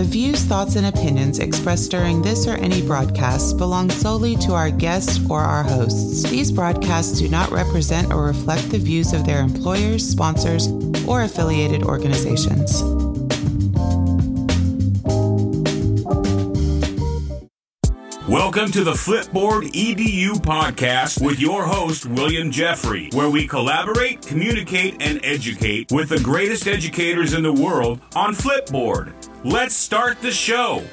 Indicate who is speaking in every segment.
Speaker 1: The views, thoughts, and opinions expressed during this or any broadcast belong solely to our guests or our hosts. These broadcasts do not represent or reflect the views of their employers, sponsors, or affiliated organizations.
Speaker 2: Welcome to the Flipboard EDU podcast with your host, William Jeffrey, where we collaborate, communicate, and educate with the greatest educators in the world on Flipboard. Let's start the show.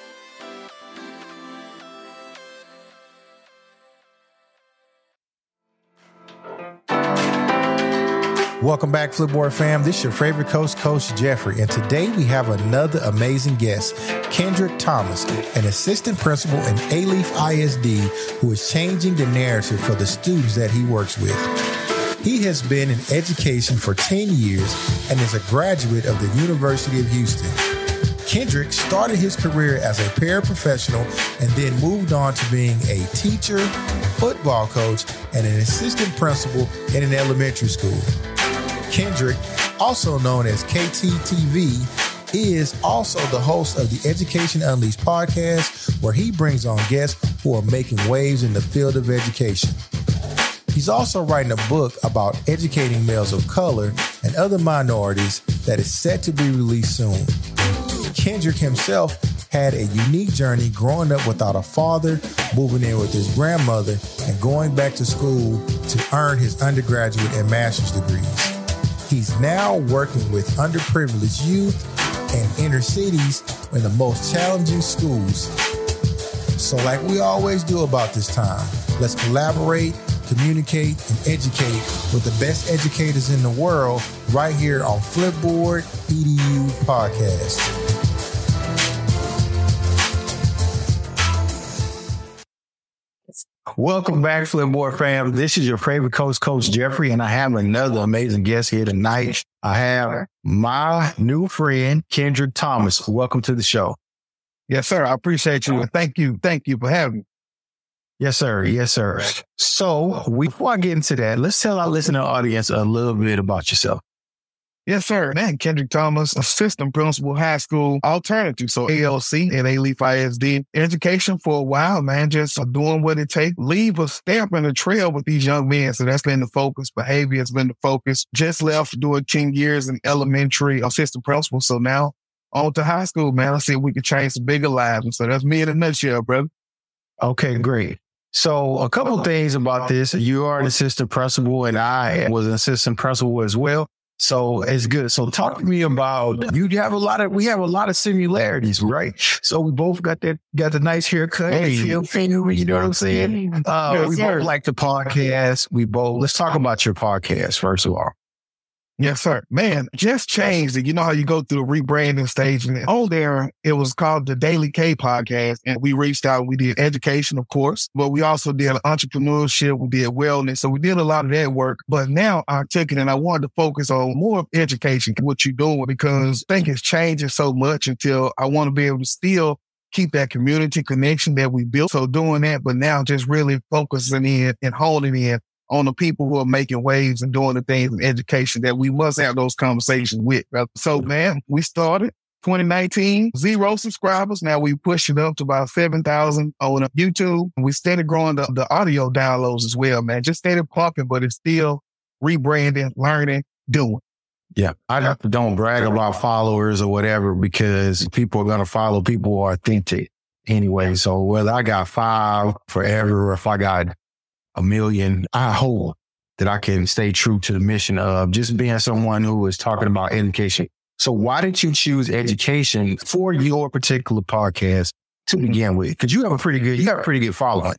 Speaker 3: Welcome back, Flipboard fam. This is your favorite coach, Coach Jeffrey. And today we have another amazing guest, Kendrick Thomas, an assistant principal in Alief ISD, who is changing the narrative for the students that he works with. He has been in education for 10 years and is a graduate of the University of Houston. Kendrick started his career as a paraprofessional and then moved on to being a teacher, football coach, and an assistant principal in an elementary school. Kendrick, also known as KTTV, is also the host of the Education Unleashed podcast, where he brings on guests who are making waves in the field of education. He's also writing a book about educating males of color and other minorities that is set to be released soon. Kendrick himself had a unique journey growing up without a father, moving in with his grandmother, and going back to school to earn his undergraduate and master's degrees. He's now working with underprivileged youth and inner cities in the most challenging schools. So, like we always do about this time, let's collaborate, communicate, and educate with the best educators in the world right here on Flipboard EDU Podcast. Welcome back, Flipboard fam. This is your favorite coach, Coach Jeffrey, and I have another amazing guest here tonight. I have my new friend, Kendrick Thomas. Welcome to the show.
Speaker 4: Yes, sir. I appreciate you. Thank you. Thank you for having me.
Speaker 3: Yes, sir. Yes, sir. So before I get into that, let's tell our listening audience a little bit about yourself.
Speaker 4: Yes, sir. Man, Kendrick Thomas, assistant principal, high school alternative. So ALC and Alief ISD education for a while, man, just doing what it takes. Leave a stamp in the trail with these young men. So that's been the focus. Behavior has been the focus. Just left doing 10 years in elementary assistant principal. So now on to high school, man. I see if we can change some bigger lives. And so that's me in a nutshell, brother.
Speaker 3: Okay, great. So a couple uh-huh. things about this. You are an assistant principal and I was an assistant principal as well. So it's good. So talk to me about you have a lot of we have a lot of similarities, right? So we both got that got the nice haircut. Hey. You know what I'm saying? Uh, we both like the podcast. We both let's talk about your podcast first of all.
Speaker 4: Yes, sir. Man, just changed it. You know how you go through a rebranding stage and on oh, there, it was called the Daily K podcast. And we reached out. We did education, of course, but we also did entrepreneurship. We did wellness. So we did a lot of that work. But now I took it and I wanted to focus on more of education, what you're doing, because I think it's changing so much until I want to be able to still keep that community connection that we built. So doing that, but now just really focusing in and holding in on the people who are making waves and doing the things in education that we must have those conversations with. So, man, we started 2019, zero subscribers. Now we push it up to about 7,000 on YouTube. We started growing the, the audio downloads as well, man. Just started pumping, but it's still rebranding, learning, doing.
Speaker 3: Yeah. I don't brag about followers or whatever because people are going to follow people who are authentic anyway. So whether I got five forever or if I got a million. I hope that I can stay true to the mission of just being someone who is talking about education. So why did you choose education for your particular podcast to mm-hmm. begin with? Because you have a pretty good, you got a pretty good following.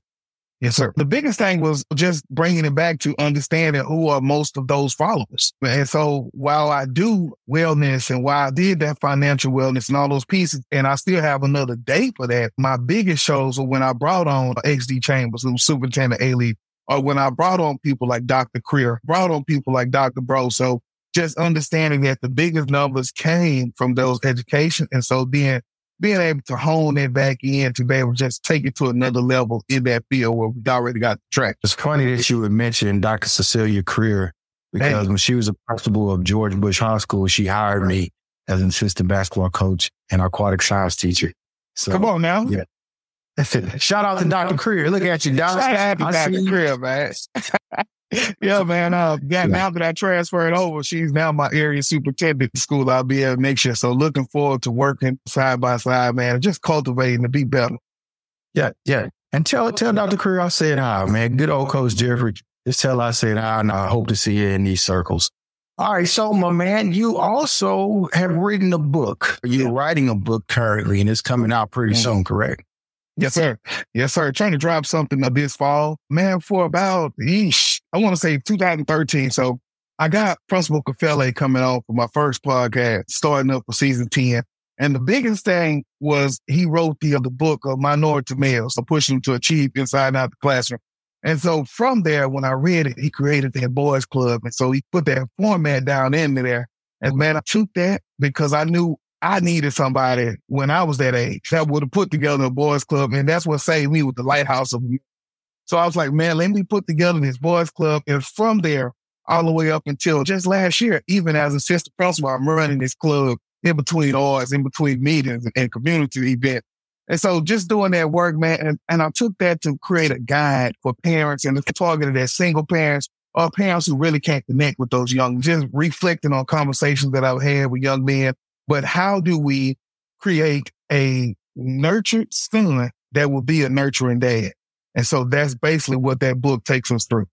Speaker 4: Yes, sir. The biggest thing was just bringing it back to understanding who are most of those followers. And so while I do wellness and while I did that financial wellness and all those pieces, and I still have another day for that, my biggest shows were when I brought on HD Chambers, who was Superintendent Alief, or when I brought on people like Dr. Creer, brought on people like Dr. Bro. So just understanding that the biggest numbers came from those education. And so then being able to hone it back in to be able to just take it to another level in that field where we already got the track.
Speaker 3: It's funny that you would mention Dr. Cecilia Creer because when she was a principal of George Bush High School, she hired me
Speaker 5: as an assistant basketball coach and aquatic science teacher.
Speaker 4: So, Come on now.
Speaker 5: Yeah. Shout out to Dr. Creer. Look at you,
Speaker 4: out to Dr. Creer, man. yeah, man. Uh, yeah, now that I transferred over, she's now my area superintendent school. I'll be able to make sure. So looking forward to working side by side, man, just cultivating to be better.
Speaker 5: Yeah, yeah. And tell tell Dr. Creer I said hi, man. Good old coach Jeffrey. Just tell I said hi, and I hope to see you in these circles. All right, so my man, you also have written a book. You're writing a book currently, and it's coming out pretty mm-hmm. soon, correct?
Speaker 4: Yes, sir. Yes, sir. Trying to drop something this fall, man, for about, I want to say 2013. So I got Principal Kafele coming on for my first podcast, starting up for season 10. And the biggest thing was he wrote the, the book of Minority Males, so pushing them to achieve inside and out the classroom. And so from there, when I read it, he created that boys club. And so he put that format down into there. And man, I took that because I knew I needed somebody when I was that age that would have put together a boys club. And that's what saved me with the lighthouse of so I was like, man, let me put together this boys club. And from there, all the way up until just last year, even as assistant principal, I'm running this club in between hours, in between meetings and community events. And so just doing that work, man, and, and I took that to create a guide for parents and targeted at single parents or parents who really can't connect with those young, just reflecting on conversations that I've had with young men. But how do we create a nurtured son that will be a nurturing dad? And so that's basically what that book takes us through.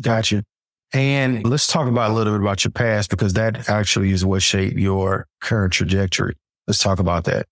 Speaker 5: Gotcha. And let's talk about a little bit about your past because that actually is what shaped your current trajectory. Let's talk about that.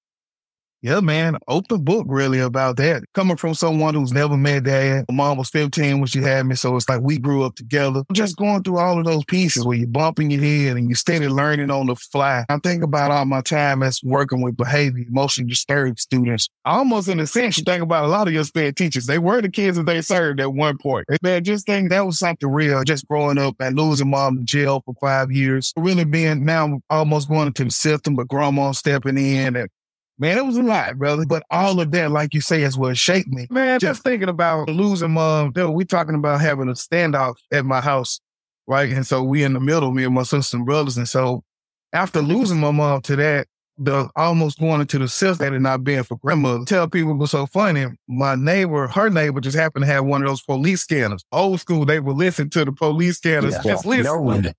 Speaker 4: Yeah, man. Open book really about that. Coming from someone who's never met dad. Mom was 15 when she had me. So it's like we grew up together. Just going through all of those pieces where you're bumping your head and you're steady learning on the fly. I think about all my time as working with behavior, emotionally disturbed students. Almost in a sense, you think about a lot of your sped teachers. They were the kids that they served at one point. Man, just think that was something real. Just growing up and losing mom to jail for five years. Really being now almost going into the system, but grandma stepping in and Man, it was a lot, brother. But all of that, like you say, is what shaped me. Man, just thinking about losing mom. We talking about having a standoff at my house, right? And so we in the middle, me and my sisters and brothers. And so after losing my mom to that, the almost going into the system and not being for grandmother. Tell people it was so funny. My neighbor, her neighbor, just happened to have one of those police scanners. Old school, they would listen to the police scanners. Yeah. Just listen. No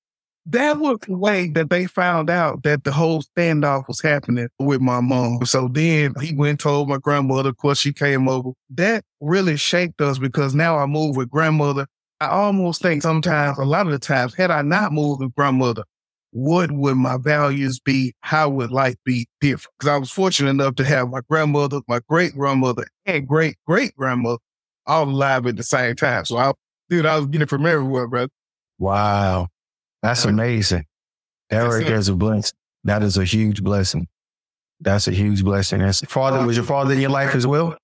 Speaker 4: that was the way that they found out that the whole standoff was happening with my mom. So then he went and told my grandmother. Of course, she came over. That really shaped us because now I move with grandmother. I almost think sometimes, a lot of the times, had I not moved with grandmother, what would my values be? How would life be different? Because I was fortunate enough to have my grandmother, my great grandmother, and great great grandmother all alive at the same time. So I, dude, I was getting from everywhere, brother.
Speaker 5: Wow. That's amazing. That right there is a blessing. That is a huge blessing. That's a huge blessing. That's father. Was your father in your life as well?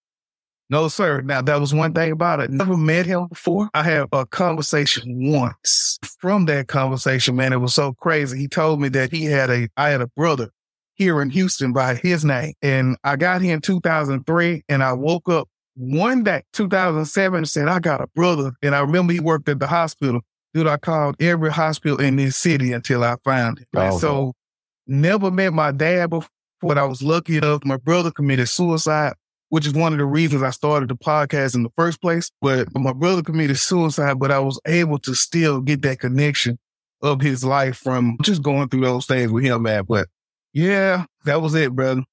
Speaker 4: No, sir. Now that was one thing about it. Never met him before. I had a conversation once. From that conversation, man, it was so crazy. He told me that he had a, I had a brother here in Houston by his name. And I got here in 2003 and I woke up one day, 2007, and said, I got a brother. And I remember he worked at the hospital dude, I called every hospital in this city until I found him. Oh, so never met my dad before. But I was lucky enough. My brother committed suicide, which is one of the reasons I started the podcast in the first place. But my brother committed suicide, but I was able to still get that connection of his life from just going through those things with him, man. But yeah, that was it, brother.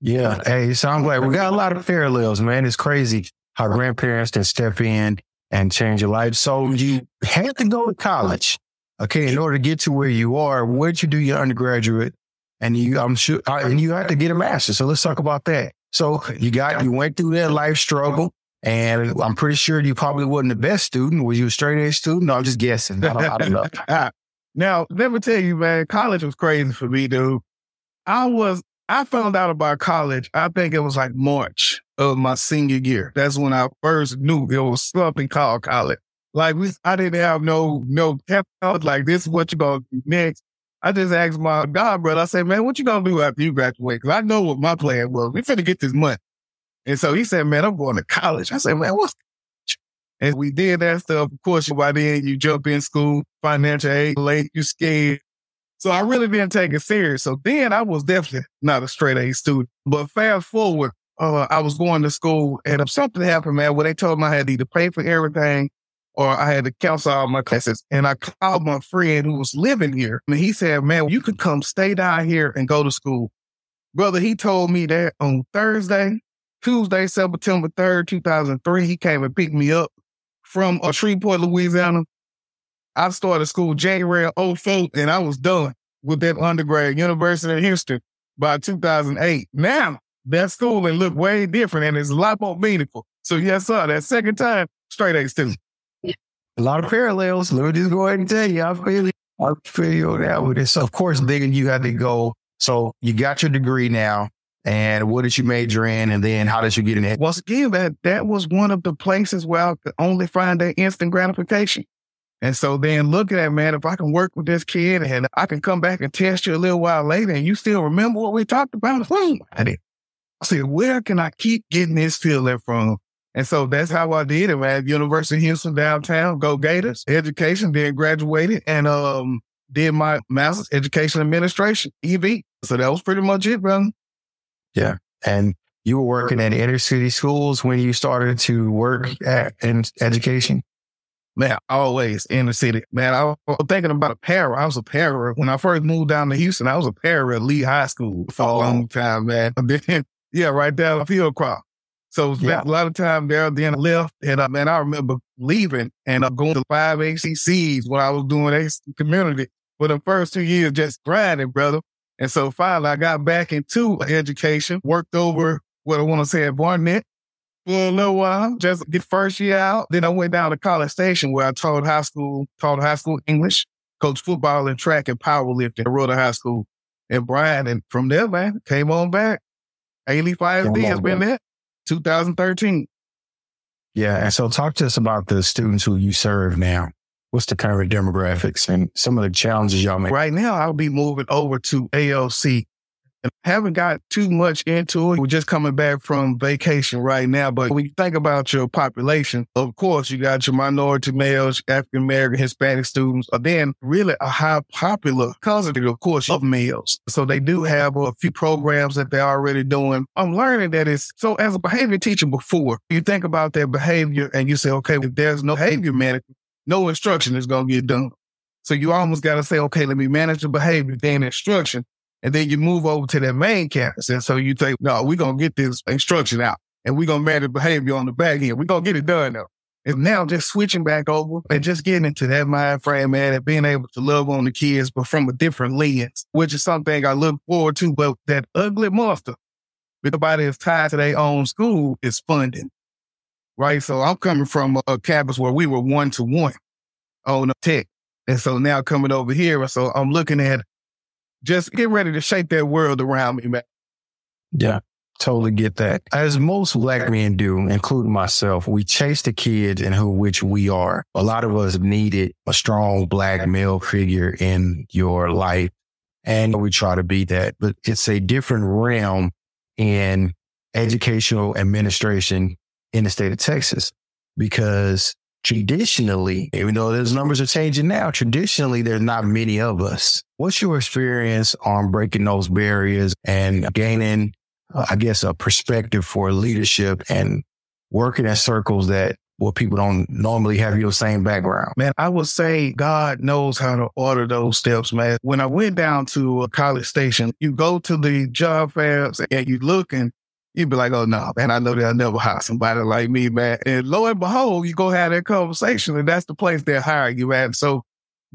Speaker 5: Yeah. Hey, it sounds like we got a lot of parallels, man. It's crazy how grandparents can step in and change your life. So you had to go to college. Okay. In order to get to where you are, where'd you do your undergraduate? And you, I'm sure, and you had to get a master. So let's talk about that. So you got, you went through that life struggle. And I'm pretty sure you probably wasn't the best student. Was you a straight A student? No, I'm just guessing. I don't, I don't know.
Speaker 4: now, let me tell you, man, college was crazy for me, dude. I was, I found out about college. I think it was like March of my senior year. That's when I first knew it was something called college. Like we, I didn't have no, no was like this is what you gonna do next. I just asked my God brother, I said, man, what you gonna do after you graduate? Cause I know what my plan was. We finna get this money. And so he said, man, I'm going to college. I said, man, what's and we did that stuff. Of course, by then you jump in school, financial aid, late, you scared. So I really didn't take it serious. So then I was definitely not a straight A student. But fast forward, uh, I was going to school and if something happened, man, where they told me I had to either pay for everything or I had to cancel all my classes. And I called my friend who was living here and he said, man, you could come stay down here and go to school. Brother, he told me that on Thursday, Tuesday, September 3rd, 2003, he came and picked me up from uh, Shreveport, Louisiana. I started school January 04 and I was done with that undergrad, University of Houston by 2008. Now that schooling look way different and it's a lot more meaningful. So yes, sir, that second time, straight A student.
Speaker 5: A lot of parallels. Let me just go ahead and tell you, I feel I feel you that with this. Of course, then you had to go. So you got your degree now. And what did you major in? And then how did you get in it?
Speaker 4: Once again, that, that was one of the places where I could only find that instant gratification. And so then looking at, that, man, if I can work with this kid and I can come back and test you a little while later and you still remember what we talked about, I did. I said, where can I keep getting this feeling from? And so that's how I did it, man. University of Houston downtown, go Gators, education, then graduated and um did my master's education administration, EV. So that was pretty much it, brother.
Speaker 5: Yeah. And you were working at inner city schools when you started to work at, in education?
Speaker 4: Man, always in the city. Man, I was thinking about a para. I was a para. When I first moved down to Houston, I was a para at Lee High School for a long time, man. Then, yeah, right down the field crop. So it yeah. a lot of time there, then I left. And uh, man, I remember leaving and uh, going to five ACCs when I was doing a community for the first two years, just grinding, brother. And so finally I got back into education, worked over what I want to say at Barnett for a little while, just get first year out. Then I went down to College Station where I taught high school, taught high school English, coached football and track and powerlifting at Rudder High School And Bryan, And from there, man, came on back. Alief ISD has been there 2013.
Speaker 5: Yeah. And so talk to us about the students who you serve now. What's the current demographics and some of the challenges y'all make?
Speaker 4: Right now, I'll be moving over to ALC haven't got too much into it. We're just coming back from vacation right now. But when you think about your population, of course, you got your minority males, African American, Hispanic students, but then really a high popular concentrate, of course, of males. So they do have a few programs that they're already doing. I'm learning that it's so as a behavior teacher before, you think about their behavior and you say, okay, if there's no behavior management, no instruction is going to get done. So you almost got to say, okay, let me manage the behavior, then instruction and then you move over to that main campus. And so you think, no, we're going to get this instruction out and we're going to manage behavior on the back end. We're going to get it done though. And now just switching back over and just getting into that mind frame, man, and being able to love on the kids, but from a different lens, which is something I look forward to. But that ugly monster, everybody is tied to their own school is funding. Right. So I'm coming from a campus where we were one to one on tech. And so now coming over here, so I'm looking at just get ready to shake that world around me, man.
Speaker 5: Yeah, totally get that. As most black men do, including myself, we chase the kids and who which we are. A lot of us needed a strong black male figure in your life. And we try to be that, but it's a different realm in educational administration in the state of Texas because traditionally, even though those numbers are changing now, traditionally, there's not many of us. What's your experience on breaking those barriers and gaining, uh, I guess, a perspective for leadership and working in circles that where people don't normally have your same background?
Speaker 4: Man, I would say God knows how to order those steps, man. When I went down to college station, you go to the job fairs and you look and you'd be like, oh no, man, I know they'll never hire somebody like me, man. And lo and behold, you go have that conversation and that's the place they're hiring you at. So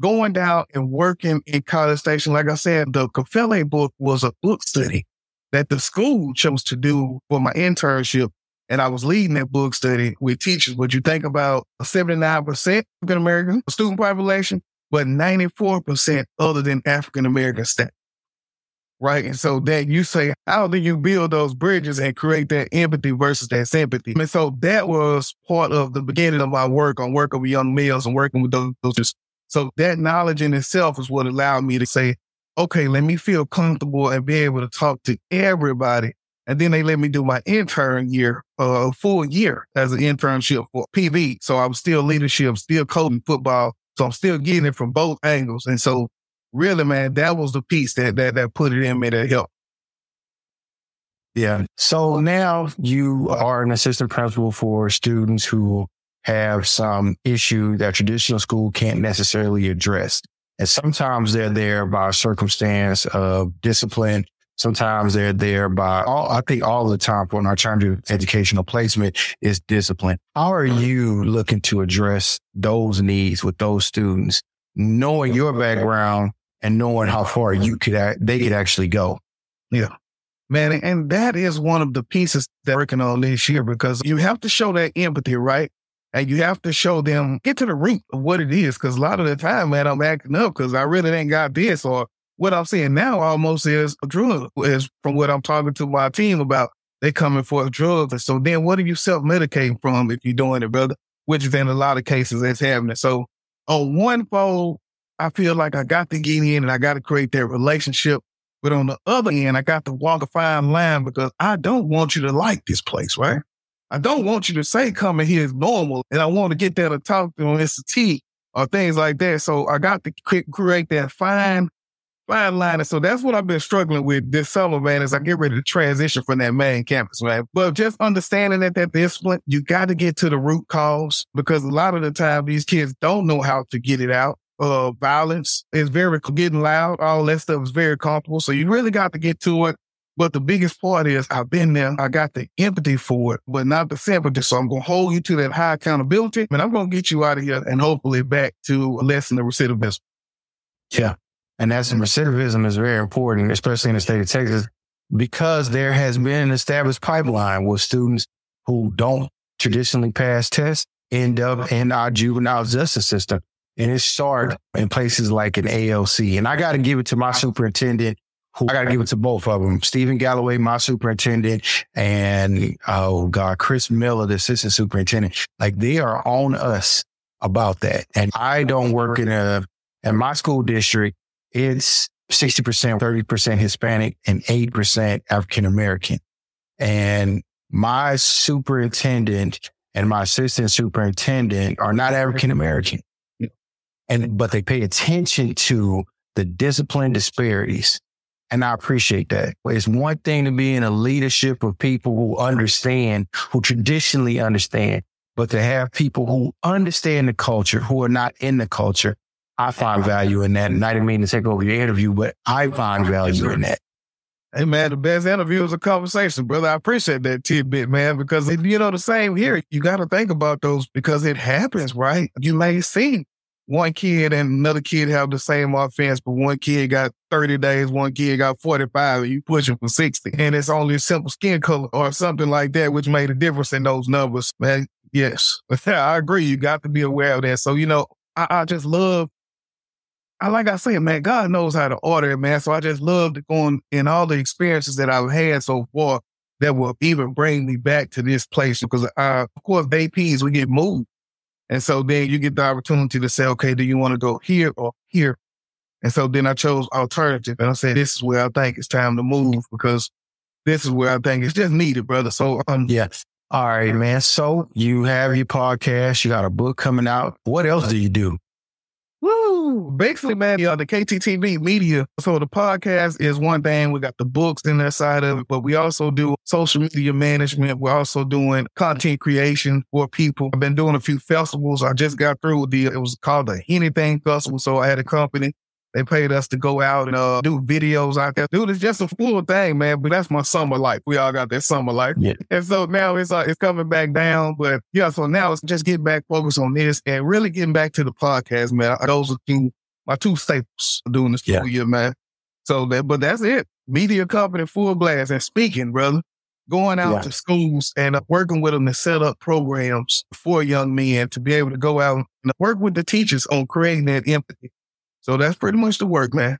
Speaker 4: going down and working in College Station, like I said, the Kafele book was a book study that the school chose to do for my internship. And I was leading that book study with teachers. But you think about 79% African American student population, but 94% other than African American staff? Right? And so that you say, how do you build those bridges and create that empathy versus that sympathy? And so that was part of the beginning of my work on working with young males and working with those. those so that knowledge in itself is what allowed me to say, okay, let me feel comfortable and be able to talk to everybody. And then they let me do my intern year, a uh, full year as an internship for PV. So I was still leadership, still coaching football. So I'm still getting it from both angles. And so really, man, that was the piece that that that put it in me to help.
Speaker 5: Yeah. So now you are an assistant principal for students who have some issue that traditional school can't necessarily address. And sometimes they're there by circumstance of discipline. Sometimes they're there by all, I think all the time when I turn to educational placement is discipline. How are mm-hmm. you looking to address those needs with those students, knowing your background and knowing how far you could, they could actually go?
Speaker 4: Yeah. Man, and that is one of the pieces that working on this year because you have to show that empathy, right? And you have to show them, get to the root of what it is. Cause a lot of the time, man, I'm acting up because I really ain't got this. Or what I'm seeing now almost is a drug, is from what I'm talking to my team about. They coming for a drug. So then what are you self medicating from if you're doing it, brother? Which is in a lot of cases that's happening. So on one fold, I feel like I got to get in and I got to create that relationship. But on the other end, I got to walk a fine line because I don't want you to like this place, right? I don't want you to say coming here is normal. And I want to get there to talk to a T or things like that. So I got to create that fine, fine line. And so that's what I've been struggling with this summer, man, as I get ready to transition from that main campus, man. But just understanding that that discipline, you got to get to the root cause because a lot of the time these kids don't know how to get it out. Uh, violence is very getting loud. All that stuff is very comfortable. So you really got to get to it but the biggest part is I've been there. I got the empathy for it, but not the sympathy. So I'm going to hold you to that high accountability and I'm going to get you out of here and hopefully back to lessen the recidivism.
Speaker 5: Yeah. And that's recidivism is very important, especially in the state of Texas, because there has been an established pipeline where students who don't traditionally pass tests end up in our juvenile justice system. And it starts in places like an ALC. And I got to give it to my superintendent who I got to give it to both of them. Stephen Galloway, my superintendent, and oh God, Chris Miller, the assistant superintendent. Like they are on us about that. And I don't work in a, in my school district, it's 60%, 30% Hispanic and 8% African American. And my superintendent and my assistant superintendent are not African American. And, but they pay attention to the discipline disparities and I appreciate that. It's one thing to be in a leadership of people who understand, who traditionally understand, but to have people who understand the culture, who are not in the culture, I find value in that. And I didn't mean to take over your interview, but I find value in that.
Speaker 4: Hey man, the best interview is a conversation, brother. I appreciate that tidbit, man, because you know the same here. You got to think about those because it happens, right? You may see one kid and another kid have the same offense, but one kid got 30 days, one kid got 45, and you pushing for 60. And it's only a simple skin color or something like that, which made a difference in those numbers. Man, yes. I agree. You got to be aware of that. So, you know, I, I just love I like I said, man, God knows how to order it, man. So I just love going in all the experiences that I've had so far that will even bring me back to this place because, uh, of course, APs, we get moved. And so then you get the opportunity to say, okay, do you want to go here or here? And so then I chose alternative. And I said, this is where I think it's time to move because this is where I think it's just needed, brother. So, um,
Speaker 5: yes. All right, man. So you have your podcast, you got a book coming out. What else do you do?
Speaker 4: Woo! Basically, man, you know, the KTTV media. So the podcast is one thing. We got the books in that side of it, but we also do social media management. We're also doing content creation for people. I've been doing a few festivals. I just got through with the, it was called the Anything Festival. So I had a company they paid us to go out and uh, do videos out there. Dude, it's just a full thing, man. But that's my summer life. We all got that summer life.
Speaker 5: Yeah.
Speaker 4: And so now it's uh, it's coming back down. But yeah, so now it's just getting back focused on this and really getting back to the podcast, man. Those are two my two staples doing this yeah. year, man. So that, but that's it. Media company full blast and speaking, brother. Going out yeah. to schools and uh, working with them to set up programs for young men to be able to go out and work with the teachers on creating that empathy so that's pretty much the work, man.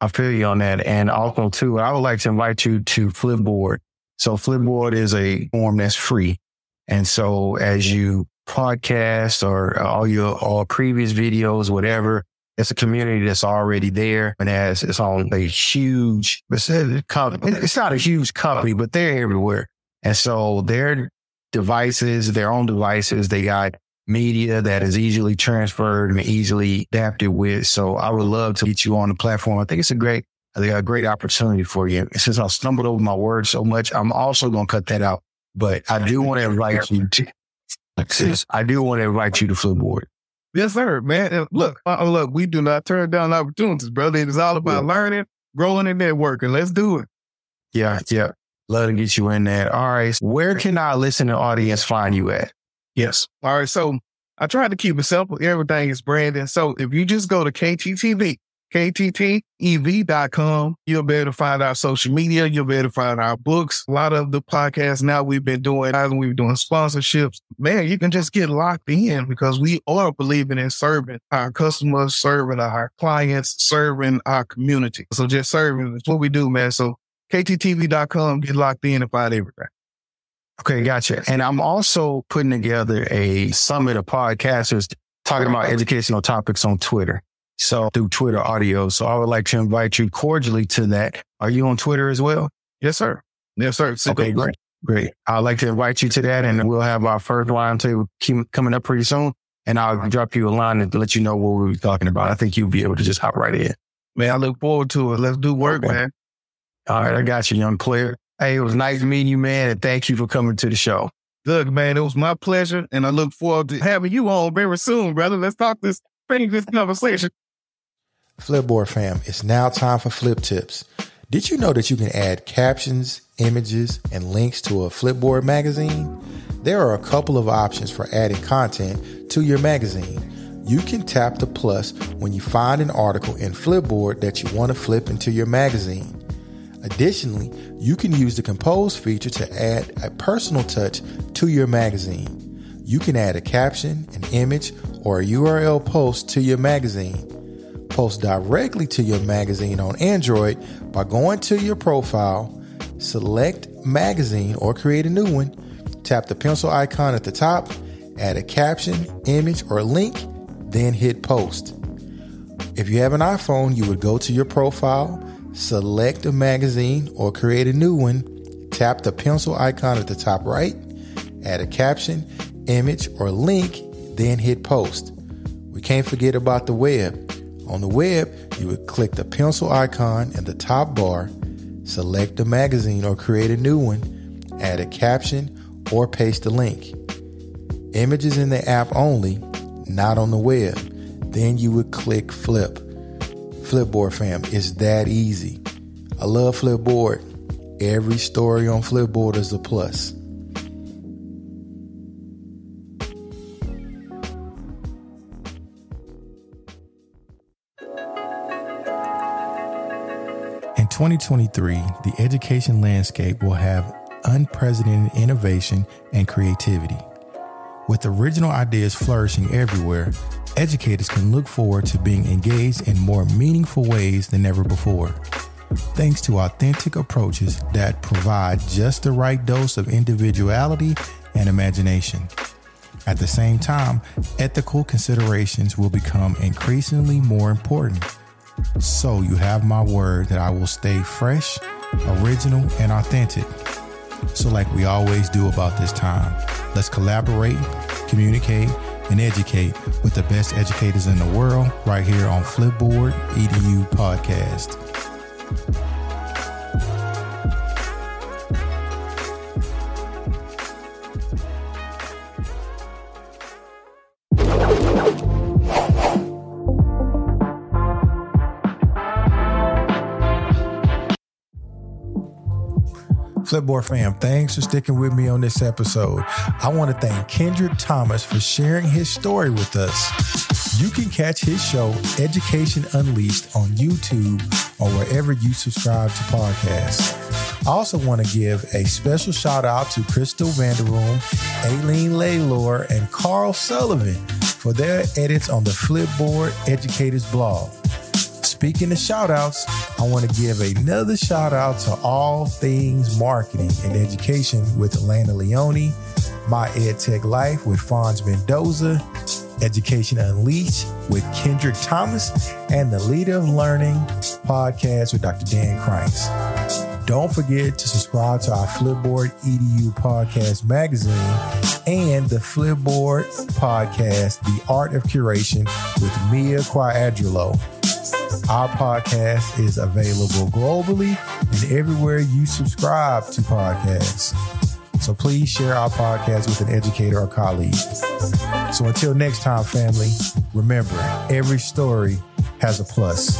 Speaker 5: I feel you on that. And also too, I would like to invite you to Flipboard. So Flipboard is a form that's free. And so as you podcast or uh, all your all previous videos, whatever, it's a community that's already there and has it's on a huge it's not a huge company, but they're everywhere. And so their devices, their own devices, they got media that is easily transferred and easily adapted with. So I would love to get you on the platform. I think it's a great, a great opportunity for you. Since I stumbled over my words so much, I'm also going to cut that out. But I do want to invite you to, I do want to invite you to Flipboard.
Speaker 4: Yes, sir, man. Look, uh, look, we do not turn down opportunities, brother. It is all about yeah. learning, growing, and networking. Let's do it.
Speaker 5: Yeah, yeah. Love to get you in there. All right. Where can our listening audience find you at?
Speaker 4: Yes. All right. So I tried to keep it simple. Everything is branded. So if you just go to KTTV, KTTEV.com, you'll be able to find our social media. You'll be able to find our books. A lot of the podcasts now we've been doing, we've been doing sponsorships. Man, you can just get locked in because we are believing in serving our customers, serving our clients, serving our community. So just serving is what we do, man. So KTTV.com, get locked in and find everything.
Speaker 5: Okay, gotcha. And I'm also putting together a summit of podcasters talking about educational topics on Twitter. So through Twitter audio. So I would like to invite you cordially to that. Are you on Twitter as well?
Speaker 4: Yes, sir. Yes, sir.
Speaker 5: okay, great. Great. I'd like to invite you to that and we'll have our first line table coming up pretty soon. And I'll drop you a line and let you know what we'll be talking about. I think you'll be able to just hop right in.
Speaker 4: Man, I look forward to it. Let's do work, okay. man.
Speaker 5: All right, I got you, young player. Hey, it was nice meeting you, man, and thank you for coming to the show.
Speaker 4: Look, man, it was my pleasure, and I look forward to having you on very soon, brother. Let's talk this, finish this conversation.
Speaker 3: Flipboard fam, it's now time for flip tips. Did you know that you can add captions, images, and links to a Flipboard magazine? There are a couple of options for adding content to your magazine. You can tap the plus when you find an article in Flipboard that you want to flip into your magazine. Additionally, you can use the Compose feature to add a personal touch to your magazine. You can add a caption, an image, or a URL post to your magazine. Post directly to your magazine on Android by going to your profile, select magazine or create a new one, tap the pencil icon at the top, add a caption, image, or link, then hit post. If you have an iPhone, you would go to your profile, select a magazine or create a new one, tap the pencil icon at the top right, add a caption, image, or link, then hit post. We can't forget about the web. On the web, you would click the pencil icon in the top bar, select a magazine or create a new one, add a caption, or paste a link. Images in the app only, not on the web. Then you would click flip. Flipboard fam, it's that easy. I love Flipboard. Every story on Flipboard is a plus. In 2023, the education landscape will have unprecedented innovation and creativity. With original ideas flourishing everywhere, educators can look forward to being engaged in more meaningful ways than ever before. Thanks to authentic approaches that provide just the right dose of individuality and imagination. At the same time, ethical considerations will become increasingly more important. So, you have my word that I will stay fresh, original, and authentic. So, like we always do about this time, let's collaborate, communicate, and educate with the best educators in the world right here on Flipboard EDU Podcast. Flipboard fam, thanks for sticking with me on this episode. I want to thank Kendrick Thomas for sharing his story with us. You can catch his show, Education Unleashed, on YouTube or wherever you subscribe to podcasts. I also want to give a special shout out to Crystal Vanderroom, Aileen Laylor, and Carl Sullivan for their edits on the Flipboard Educators blog. Speaking of shout outs, I want to give another shout out to all things marketing and education with Alana Leone, My EdTech Life with Fonz Mendoza, Education Unleashed with Kendrick Thomas, and the Leader of Learning podcast with Dr. Dan Cranks. Don't forget to subscribe to our Flipboard EDU podcast magazine and the Flipboard podcast, The Art of Curation with Mia Quagliarello. Our podcast is available globally and everywhere you subscribe to podcasts. So please share our podcast with an educator or colleague. So until next time, family, remember every story has a plus.